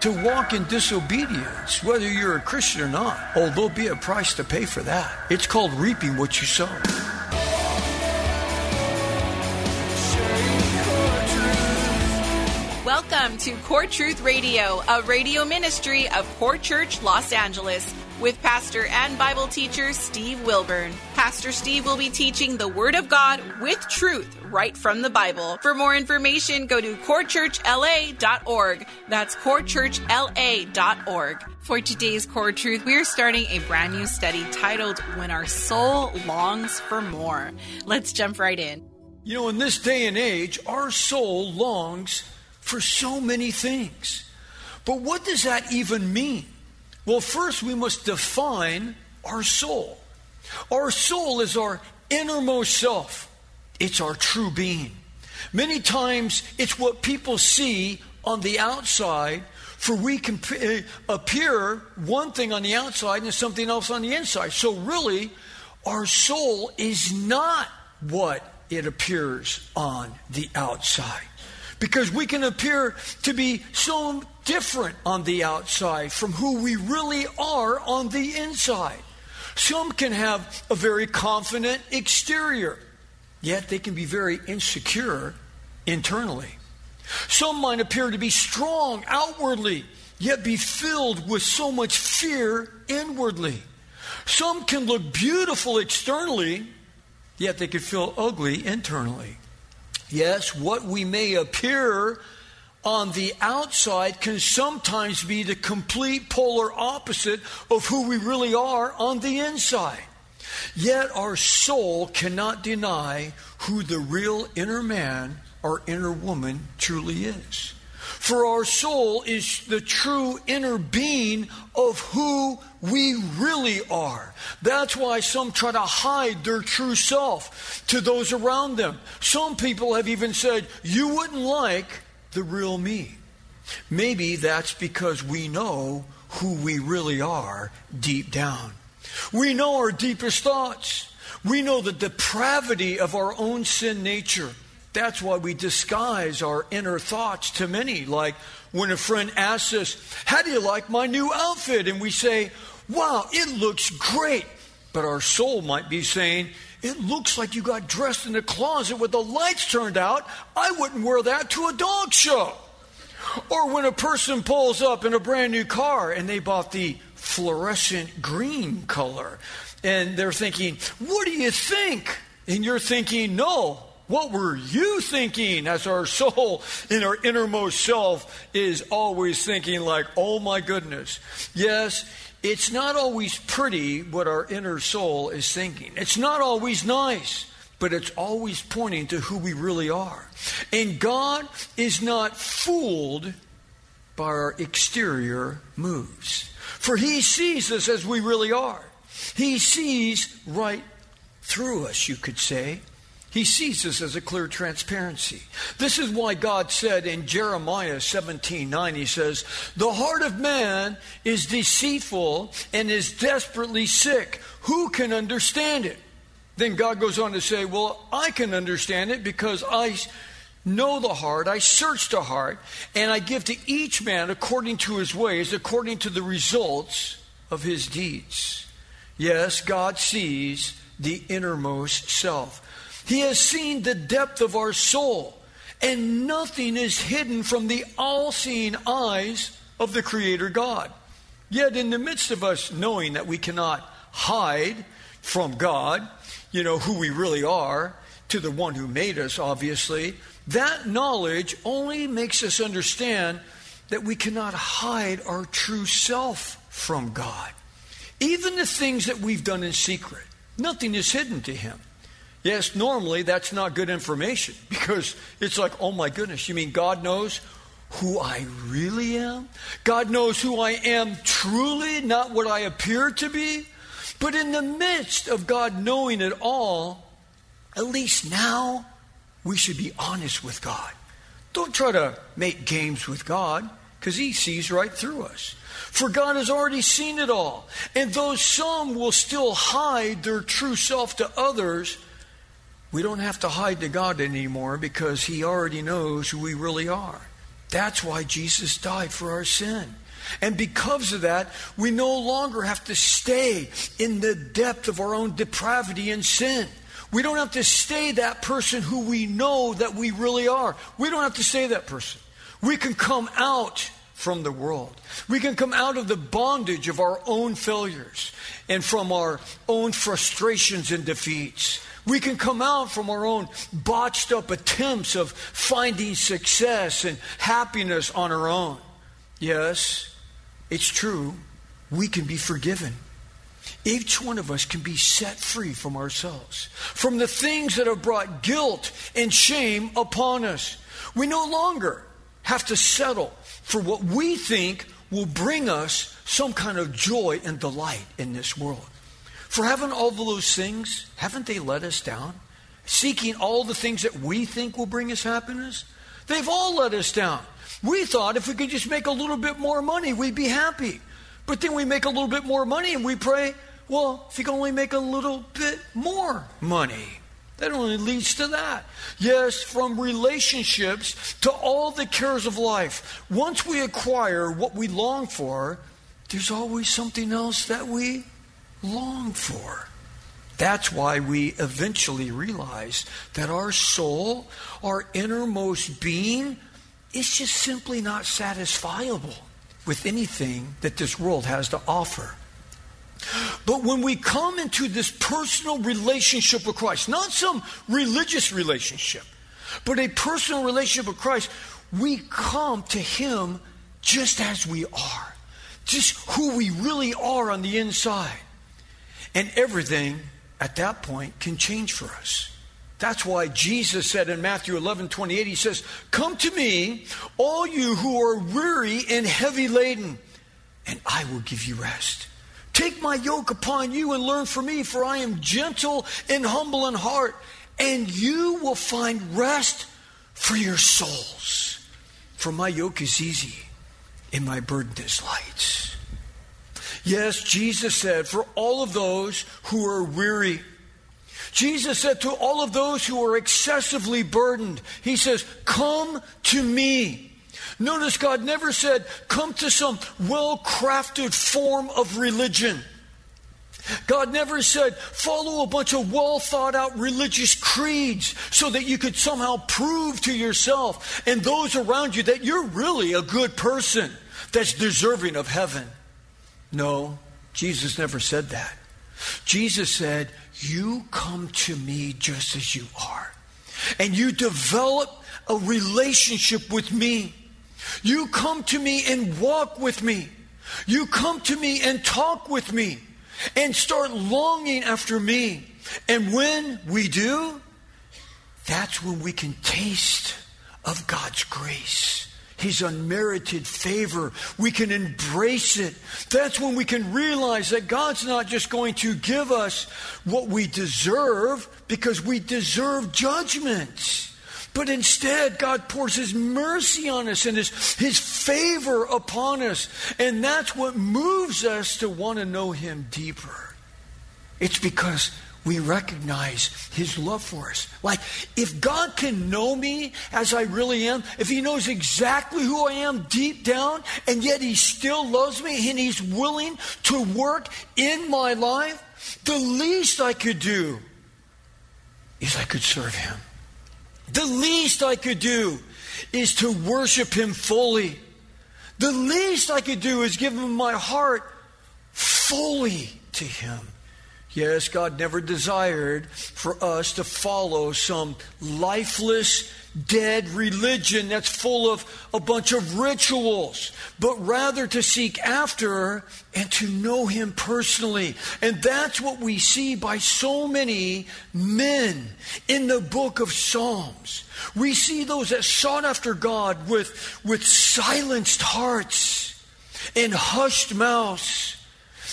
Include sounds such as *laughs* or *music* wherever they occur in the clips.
To walk in disobedience, whether you're a Christian or not, oh, there'll be a price to pay for that. It's called reaping what you sow. Welcome to Core Truth Radio, a radio ministry of Core Church Los Angeles, with pastor and Bible teacher Steve Wilburn. Pastor Steve will be teaching the Word of God with truth right from the Bible. For more information, go to corechurchla.org. That's corechurchla.org. For today's Core Truth, we are starting a brand new study titled When Our Soul Longs for More. Let's jump right in. You know, in this day and age, our soul longs for so many things. But what does that even mean? Well, first we must define our soul. Our soul is our innermost self, it's our true being. Many times it's what people see on the outside, for we can uh, appear one thing on the outside and something else on the inside. So, really, our soul is not what it appears on the outside because we can appear to be so different on the outside from who we really are on the inside. Some can have a very confident exterior, yet they can be very insecure internally. Some might appear to be strong outwardly, yet be filled with so much fear inwardly. Some can look beautiful externally, yet they can feel ugly internally. Yes, what we may appear on the outside can sometimes be the complete polar opposite of who we really are on the inside. Yet our soul cannot deny who the real inner man or inner woman truly is. For our soul is the true inner being of who we really are. That's why some try to hide their true self to those around them. Some people have even said, You wouldn't like the real me. Maybe that's because we know who we really are deep down. We know our deepest thoughts. We know the depravity of our own sin nature. That's why we disguise our inner thoughts to many. Like when a friend asks us, How do you like my new outfit? And we say, Wow, it looks great. But our soul might be saying, It looks like you got dressed in a closet with the lights turned out. I wouldn't wear that to a dog show. Or when a person pulls up in a brand new car and they bought the fluorescent green color and they're thinking, What do you think? And you're thinking, No, what were you thinking as our soul in our innermost self is always thinking, like, oh my goodness. Yes, it's not always pretty what our inner soul is thinking. It's not always nice, but it's always pointing to who we really are. And God is not fooled by our exterior moves, for He sees us as we really are. He sees right through us, you could say. He sees this as a clear transparency. This is why God said in Jeremiah 17 9, He says, The heart of man is deceitful and is desperately sick. Who can understand it? Then God goes on to say, Well, I can understand it because I know the heart, I search the heart, and I give to each man according to his ways, according to the results of his deeds. Yes, God sees the innermost self. He has seen the depth of our soul, and nothing is hidden from the all seeing eyes of the Creator God. Yet, in the midst of us knowing that we cannot hide from God, you know, who we really are, to the one who made us, obviously, that knowledge only makes us understand that we cannot hide our true self from God. Even the things that we've done in secret, nothing is hidden to Him. Yes, normally that's not good information *laughs* because it's like, oh my goodness, you mean God knows who I really am. God knows who I am truly, not what I appear to be. But in the midst of God knowing it all, at least now we should be honest with God. Don't try to make games with God because He sees right through us. For God has already seen it all. And though some will still hide their true self to others, we don't have to hide to God anymore because He already knows who we really are. That's why Jesus died for our sin. And because of that, we no longer have to stay in the depth of our own depravity and sin. We don't have to stay that person who we know that we really are. We don't have to stay that person. We can come out from the world. We can come out of the bondage of our own failures and from our own frustrations and defeats. We can come out from our own botched up attempts of finding success and happiness on our own. Yes, it's true. We can be forgiven. Each one of us can be set free from ourselves, from the things that have brought guilt and shame upon us. We no longer have to settle for what we think will bring us some kind of joy and delight in this world. For haven't all those things, haven't they let us down? Seeking all the things that we think will bring us happiness? They've all let us down. We thought if we could just make a little bit more money, we'd be happy. But then we make a little bit more money and we pray, well, if you can only make a little bit more money. That only leads to that. Yes, from relationships to all the cares of life. Once we acquire what we long for, there's always something else that we long for. That's why we eventually realize that our soul, our innermost being, is just simply not satisfiable with anything that this world has to offer. But when we come into this personal relationship with Christ, not some religious relationship, but a personal relationship with Christ, we come to Him just as we are, just who we really are on the inside. And everything at that point can change for us. That's why Jesus said in Matthew 11 28, He says, Come to me, all you who are weary and heavy laden, and I will give you rest. Take my yoke upon you and learn from me, for I am gentle and humble in heart, and you will find rest for your souls. For my yoke is easy and my burden is light. Yes, Jesus said, for all of those who are weary, Jesus said to all of those who are excessively burdened, He says, Come to me. Notice God never said, come to some well crafted form of religion. God never said, follow a bunch of well thought out religious creeds so that you could somehow prove to yourself and those around you that you're really a good person that's deserving of heaven. No, Jesus never said that. Jesus said, You come to me just as you are, and you develop a relationship with me. You come to me and walk with me. You come to me and talk with me and start longing after me. And when we do, that's when we can taste of God's grace. His unmerited favor. We can embrace it. That's when we can realize that God's not just going to give us what we deserve because we deserve judgment. But instead, God pours His mercy on us and His, His favor upon us. And that's what moves us to want to know Him deeper. It's because we recognize His love for us. Like, if God can know me as I really am, if He knows exactly who I am deep down, and yet He still loves me and He's willing to work in my life, the least I could do is I could serve Him. The least I could do is to worship Him fully. The least I could do is give Him my heart fully to Him. Yes, God never desired for us to follow some lifeless, dead religion that's full of a bunch of rituals, but rather to seek after and to know Him personally. And that's what we see by so many men in the book of Psalms. We see those that sought after God with, with silenced hearts and hushed mouths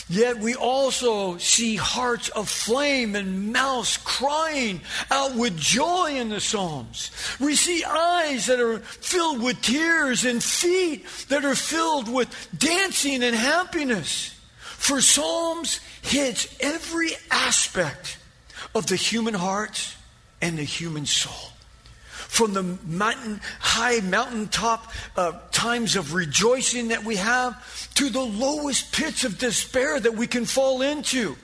Yet we also see hearts of flame and mouths crying out with joy in the Psalms. We see eyes that are filled with tears and feet that are filled with dancing and happiness. For Psalms hits every aspect of the human heart and the human soul from the mountain, high mountaintop uh, times of rejoicing that we have to the lowest pits of despair that we can fall into.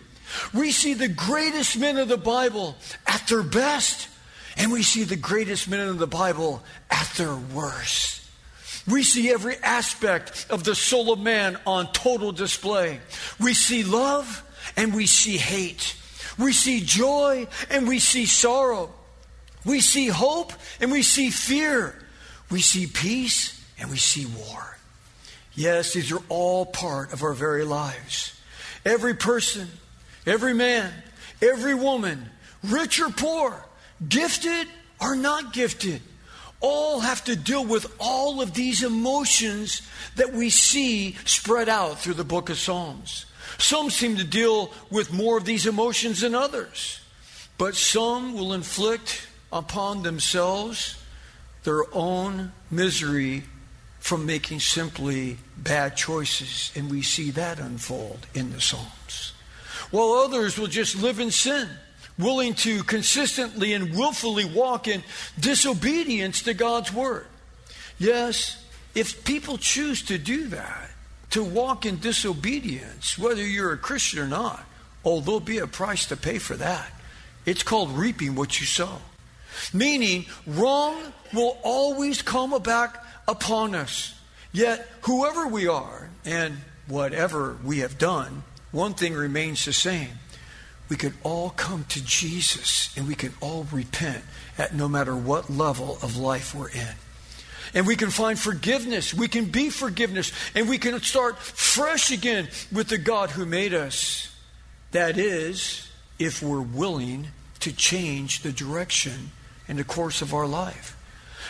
We see the greatest men of the Bible at their best, and we see the greatest men of the Bible at their worst. We see every aspect of the soul of man on total display. We see love and we see hate. We see joy and we see sorrow. We see hope and we see fear. We see peace and we see war. Yes, these are all part of our very lives. Every person, every man, every woman, rich or poor, gifted or not gifted, all have to deal with all of these emotions that we see spread out through the book of Psalms. Some seem to deal with more of these emotions than others, but some will inflict upon themselves their own misery from making simply bad choices. And we see that unfold in the Psalms. While others will just live in sin, willing to consistently and willfully walk in disobedience to God's word. Yes, if people choose to do that, to walk in disobedience, whether you're a Christian or not, oh, there'll be a price to pay for that. It's called reaping what you sow. Meaning, wrong will always come back upon us. Yet, whoever we are and whatever we have done, one thing remains the same. We can all come to Jesus and we can all repent at no matter what level of life we're in. And we can find forgiveness. We can be forgiveness. And we can start fresh again with the God who made us. That is, if we're willing to change the direction in the course of our life.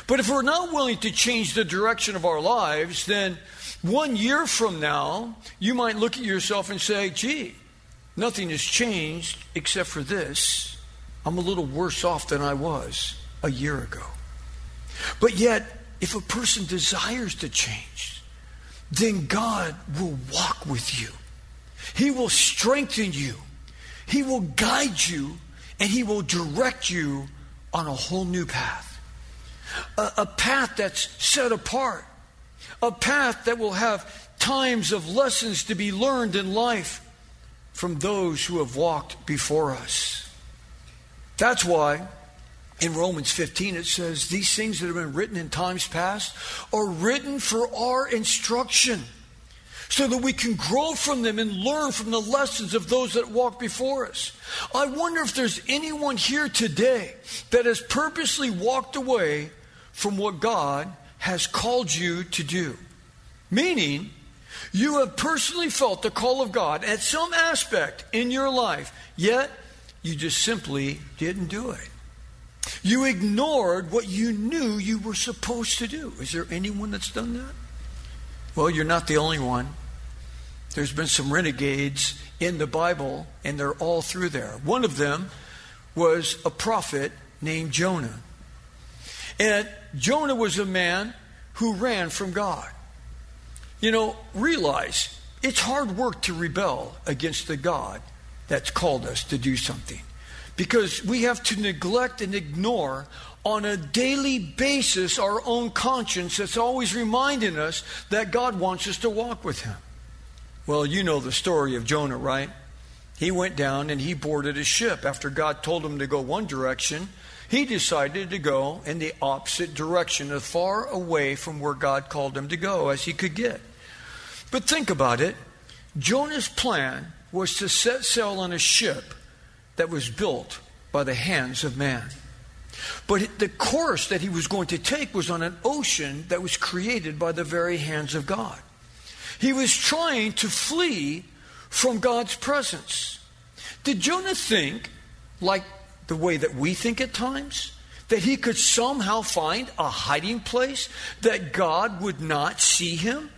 But if we're not willing to change the direction of our lives, then one year from now, you might look at yourself and say, gee, nothing has changed except for this. I'm a little worse off than I was a year ago. But yet, if a person desires to change, then God will walk with you. He will strengthen you. He will guide you and He will direct you on a whole new path. A, a, path that's set apart. A path that will have times of lessons to be learned in life from those who have walked before us. That's why in Romans 15 it says, These things that have been written in times past are written for our instruction so that we can grow from them and learn from the lessons of those that walk before us. I wonder if there's anyone here today that has purposely walked away from what God has called you to do. Meaning, you have personally felt the call of God at some aspect in your life, yet you just simply didn't do it. You ignored what you knew you were supposed to do. Is there anyone that's done that? Well, you're not the only one. There's been some renegades in the Bible, and they're all through there. One of them was a prophet named Jonah. And Jonah was a man who ran from God. You know, realize it's hard work to rebel against the God that's called us to do something. Because we have to neglect and ignore on a daily basis our own conscience that's always reminding us that God wants us to walk with Him. Well, you know the story of Jonah, right? He went down and he boarded a ship. After God told him to go one direction, he decided to go in the opposite direction, as far away from where God called him to go as he could get. But think about it Jonah's plan was to set sail on a ship that was built by the hands of man. But the course that he was going to take was on an ocean that was created by the very hands of God. He was trying to flee from God's presence. Did Jonah think, like the way that we think at times, that he could somehow find a hiding place that God would not see him?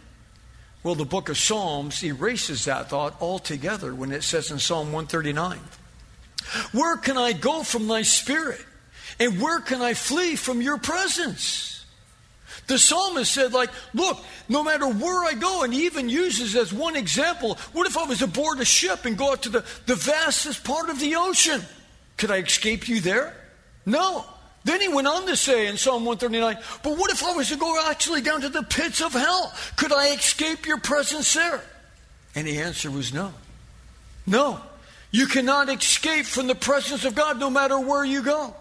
Well, the book of Psalms erases that thought altogether when it says in Psalm 139 Where can I go from thy spirit? And where can I flee from your presence? The psalmist said, like, look, no matter where I go, and he even uses as one example, what if I was aboard a ship and go out to the, the vastest part of the ocean? Could I escape you there? No. Then he went on to say in Psalm 139, but what if I was to go actually down to the pits of hell? Could I escape your presence there? And the answer was no. No. You cannot escape from the presence of God no matter where you go.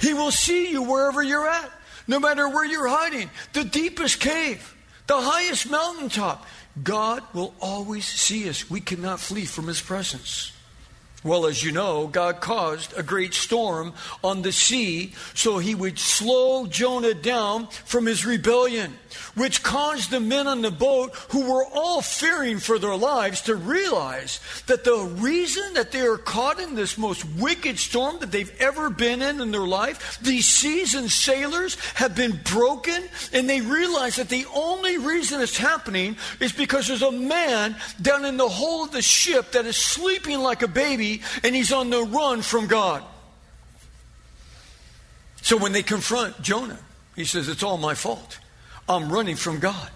He will see you wherever you're at, no matter where you're hiding, the deepest cave, the highest mountaintop. God will always see us. We cannot flee from His presence. Well, as you know, God caused a great storm on the sea so he would slow Jonah down from his rebellion, which caused the men on the boat, who were all fearing for their lives, to realize that the reason that they are caught in this most wicked storm that they've ever been in in their life, these seasoned sailors have been broken, and they realize that the only reason it's happening is because there's a man down in the hold of the ship that is sleeping like a baby and he's on the run from God. So when they confront Jonah, he says, It's all my fault. I'm running from God.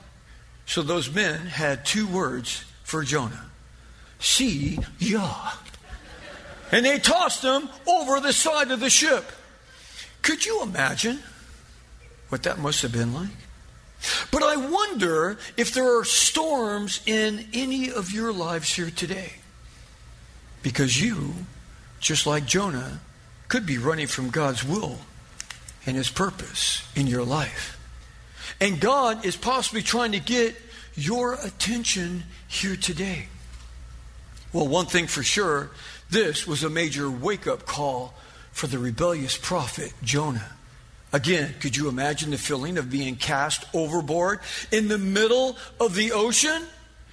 So those men had two words for Jonah See Yah. And they tossed him over the side of the ship. Could you imagine what that must have been like? But I wonder if there are storms in any of your lives here today. Because you, just like Jonah, could be running from God's will and his purpose in your life. And God is possibly trying to get your attention here today. Well, one thing for sure, this was a major wake up call for the rebellious prophet Jonah. Again, could you imagine the feeling of being cast overboard in the middle of the ocean?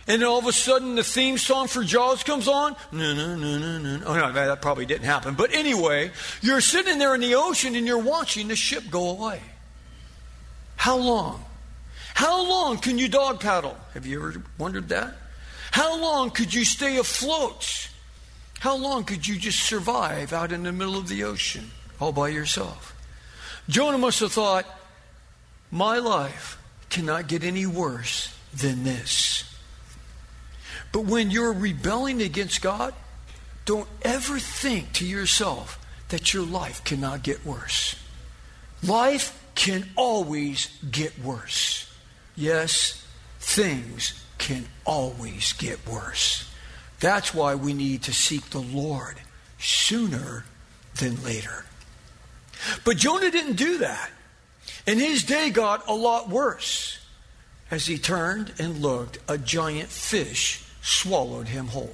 And then all of a sudden the theme song for Jaws comes on. No, no, no, no, no. Oh, no, that probably didn't happen. But anyway, you're sitting there in the ocean and you're watching the ship go away. How long? How long can you dog paddle? Have you ever wondered that? How long could you stay afloat? How long could you just survive out in the middle of the ocean all by yourself? Jonah must have thought, my life cannot get any worse than this. But when you're rebelling against God, don't ever think to yourself that your life cannot get worse. Life can always get worse. Yes, things can always get worse. That's why we need to seek the Lord sooner than later. But Jonah didn't do that. And his day got a lot worse. As he turned and looked, a giant fish swallowed him whole.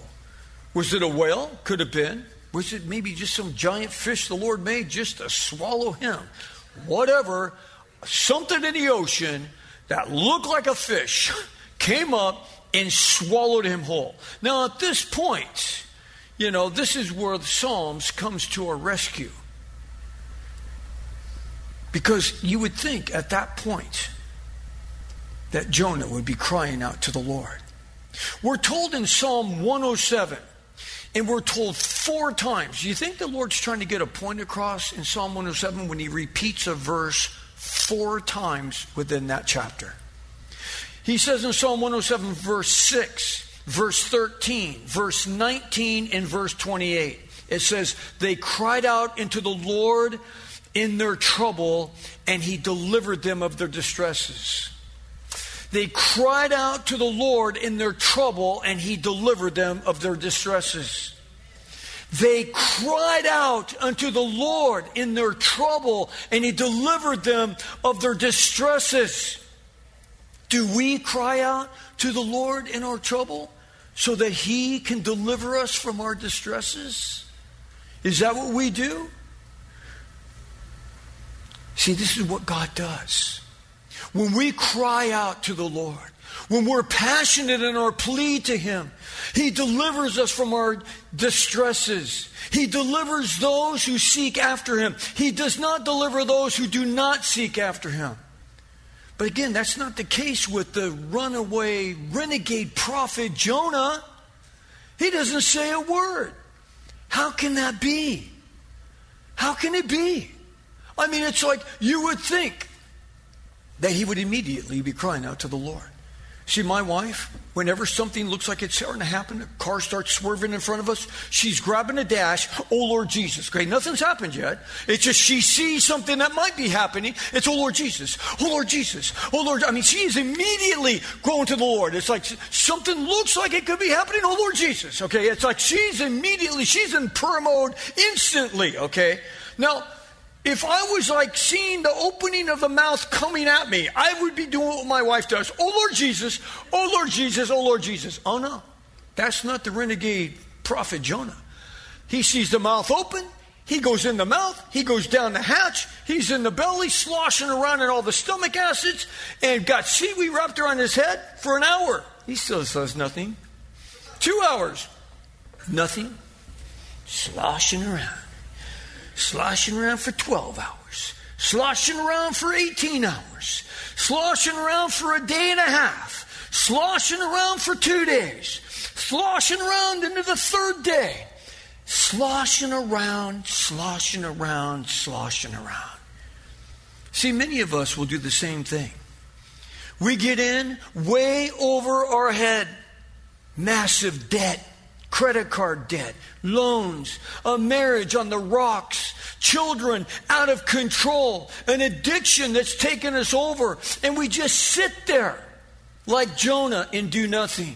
Was it a whale? Could have been. Was it maybe just some giant fish the Lord made just to swallow him? Whatever. Something in the ocean that looked like a fish *laughs* came up and swallowed him whole. Now, at this point, you know, this is where the Psalms comes to our rescue. Because you would think at that point that Jonah would be crying out to the Lord. We're told in Psalm 107, and we're told four times. Do you think the Lord's trying to get a point across in Psalm 107 when he repeats a verse four times within that chapter? He says in Psalm 107, verse 6, verse 13, verse 19, and verse 28, it says, They cried out into the Lord in their trouble, and he delivered them of their distresses. They cried out to the Lord in their trouble, and He delivered them of their distresses. They cried out unto the Lord in their trouble, and He delivered them of their distresses. Do we cry out to the Lord in our trouble? so that he can deliver us from our distresses? Is that what we do? See, this is what God does. When we cry out to the Lord, when we're passionate in our plea to Him, He delivers us from our distresses. He delivers those who seek after Him. He does not deliver those who do not seek after Him. But again, that's not the case with the runaway, renegade prophet Jonah. He doesn't say a word. How can that be? How can it be? I mean, it's like you would think that he would immediately be crying out to the Lord. See, my wife, whenever something looks like it's starting to happen, a car starts swerving in front of us, she's grabbing a dash. Oh, Lord Jesus. Okay, nothing's happened yet. It's just she sees something that might be happening. It's, oh, Lord Jesus. Oh, Lord Jesus. Oh, Lord. I mean, she is immediately going to the Lord. It's like something looks like it could be happening. Oh, Lord Jesus. Okay, it's like she's immediately, she's in prayer mode instantly. Okay, now, if I was like seeing the opening of the mouth coming at me, I would be doing what my wife does. Oh Lord Jesus, oh Lord Jesus, oh Lord Jesus. Oh no, that's not the renegade prophet Jonah. He sees the mouth open, he goes in the mouth, he goes down the hatch, he's in the belly, sloshing around in all the stomach acids, and got seaweed wrapped around his head for an hour. He still says nothing. Two hours, nothing. Sloshing around sloshing around for 12 hours, sloshing around for 18 hours, sloshing around for a day and a half, sloshing around for two days, sloshing around into the third day, sloshing around, sloshing around, sloshing around. See, many of us will do the same thing. We get in way over our head, massive debt credit card debt, loans, a marriage on the rocks, children out of control, an addiction that's taken us over, and we just sit there like Jonah and do nothing.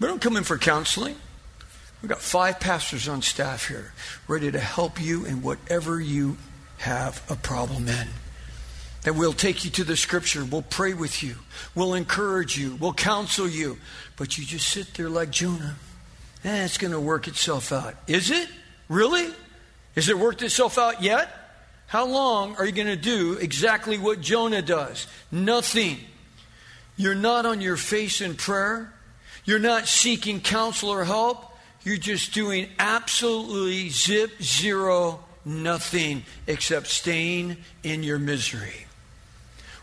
We don't come in for counseling. We've got five pastors on staff here ready to help you in whatever you have a problem in. That we'll take you to the scripture, we'll pray with you, we'll encourage you, we'll counsel you. But you just sit there like Jonah eh, it's going to work itself out. Is it? Really? Has it worked itself out yet? How long are you going to do exactly what Jonah does? Nothing. You're not on your face in prayer. You're not seeking counsel or help. You're just doing absolutely zip zero nothing except staying in your misery.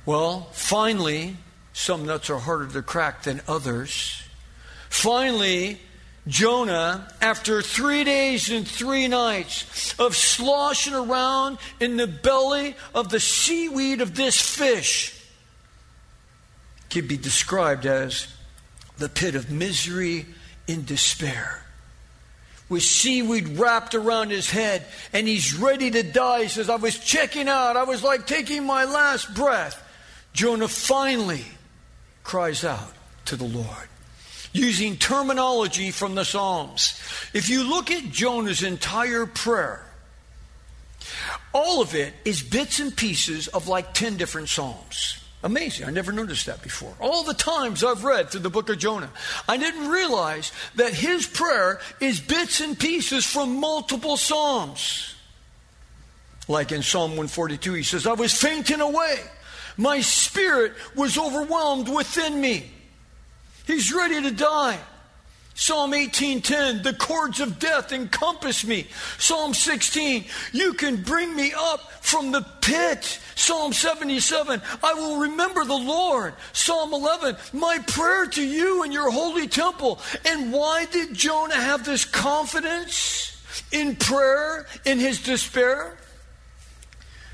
Well, finally, some nuts are harder to crack than others. Finally, Jonah, after three days and three nights of sloshing around in the belly of the seaweed of this fish, could be described as the pit of misery and despair. With seaweed wrapped around his head, and he's ready to die. He says, I was checking out. I was like taking my last breath. Jonah finally cries out to the Lord using terminology from the Psalms. If you look at Jonah's entire prayer, all of it is bits and pieces of like 10 different Psalms. Amazing. I never noticed that before. All the times I've read through the book of Jonah, I didn't realize that his prayer is bits and pieces from multiple Psalms. Like in Psalm 142, he says, I was fainting away. My spirit was overwhelmed within me. He's ready to die. Psalm 18:10, the cords of death encompass me. Psalm 16, you can bring me up from the pit. Psalm 77, I will remember the Lord. Psalm 11, my prayer to you in your holy temple. And why did Jonah have this confidence in prayer in his despair?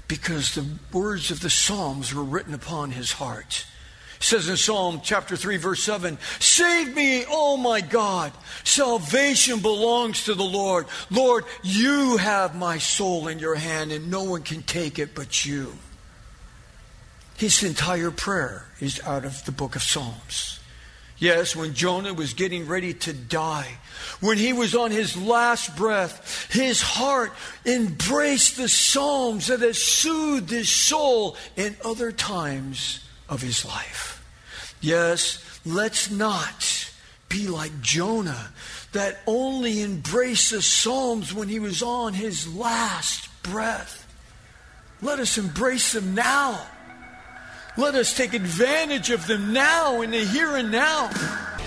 Because the words of the Psalms were written upon his heart says in Psalm chapter 3, verse 7 Save me, oh my God. Salvation belongs to the Lord. Lord, you have my soul in your hand, and no one can take it but you. His entire prayer is out of the book of Psalms. Yes, when Jonah was getting ready to die, when he was on his last breath, his heart embraced the Psalms that had soothed his soul in other times of his life. Yes, let's not be like Jonah, that only embraced Psalms when he was on his last breath. Let us embrace them now. Let us take advantage of them now in the here and now.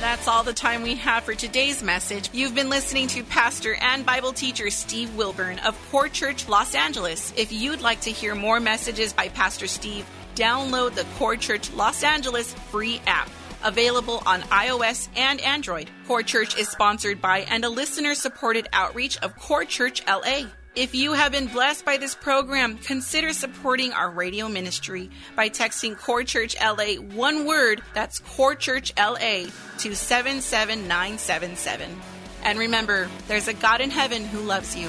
That's all the time we have for today's message. You've been listening to pastor and Bible teacher Steve Wilburn of Core Church Los Angeles. If you'd like to hear more messages by Pastor Steve, download the Core Church Los Angeles free app. Available on iOS and Android. Core Church is sponsored by and a listener supported outreach of Core Church LA. If you have been blessed by this program, consider supporting our radio ministry by texting Core Church LA one word, that's Core Church LA, to 77977. And remember, there's a God in heaven who loves you.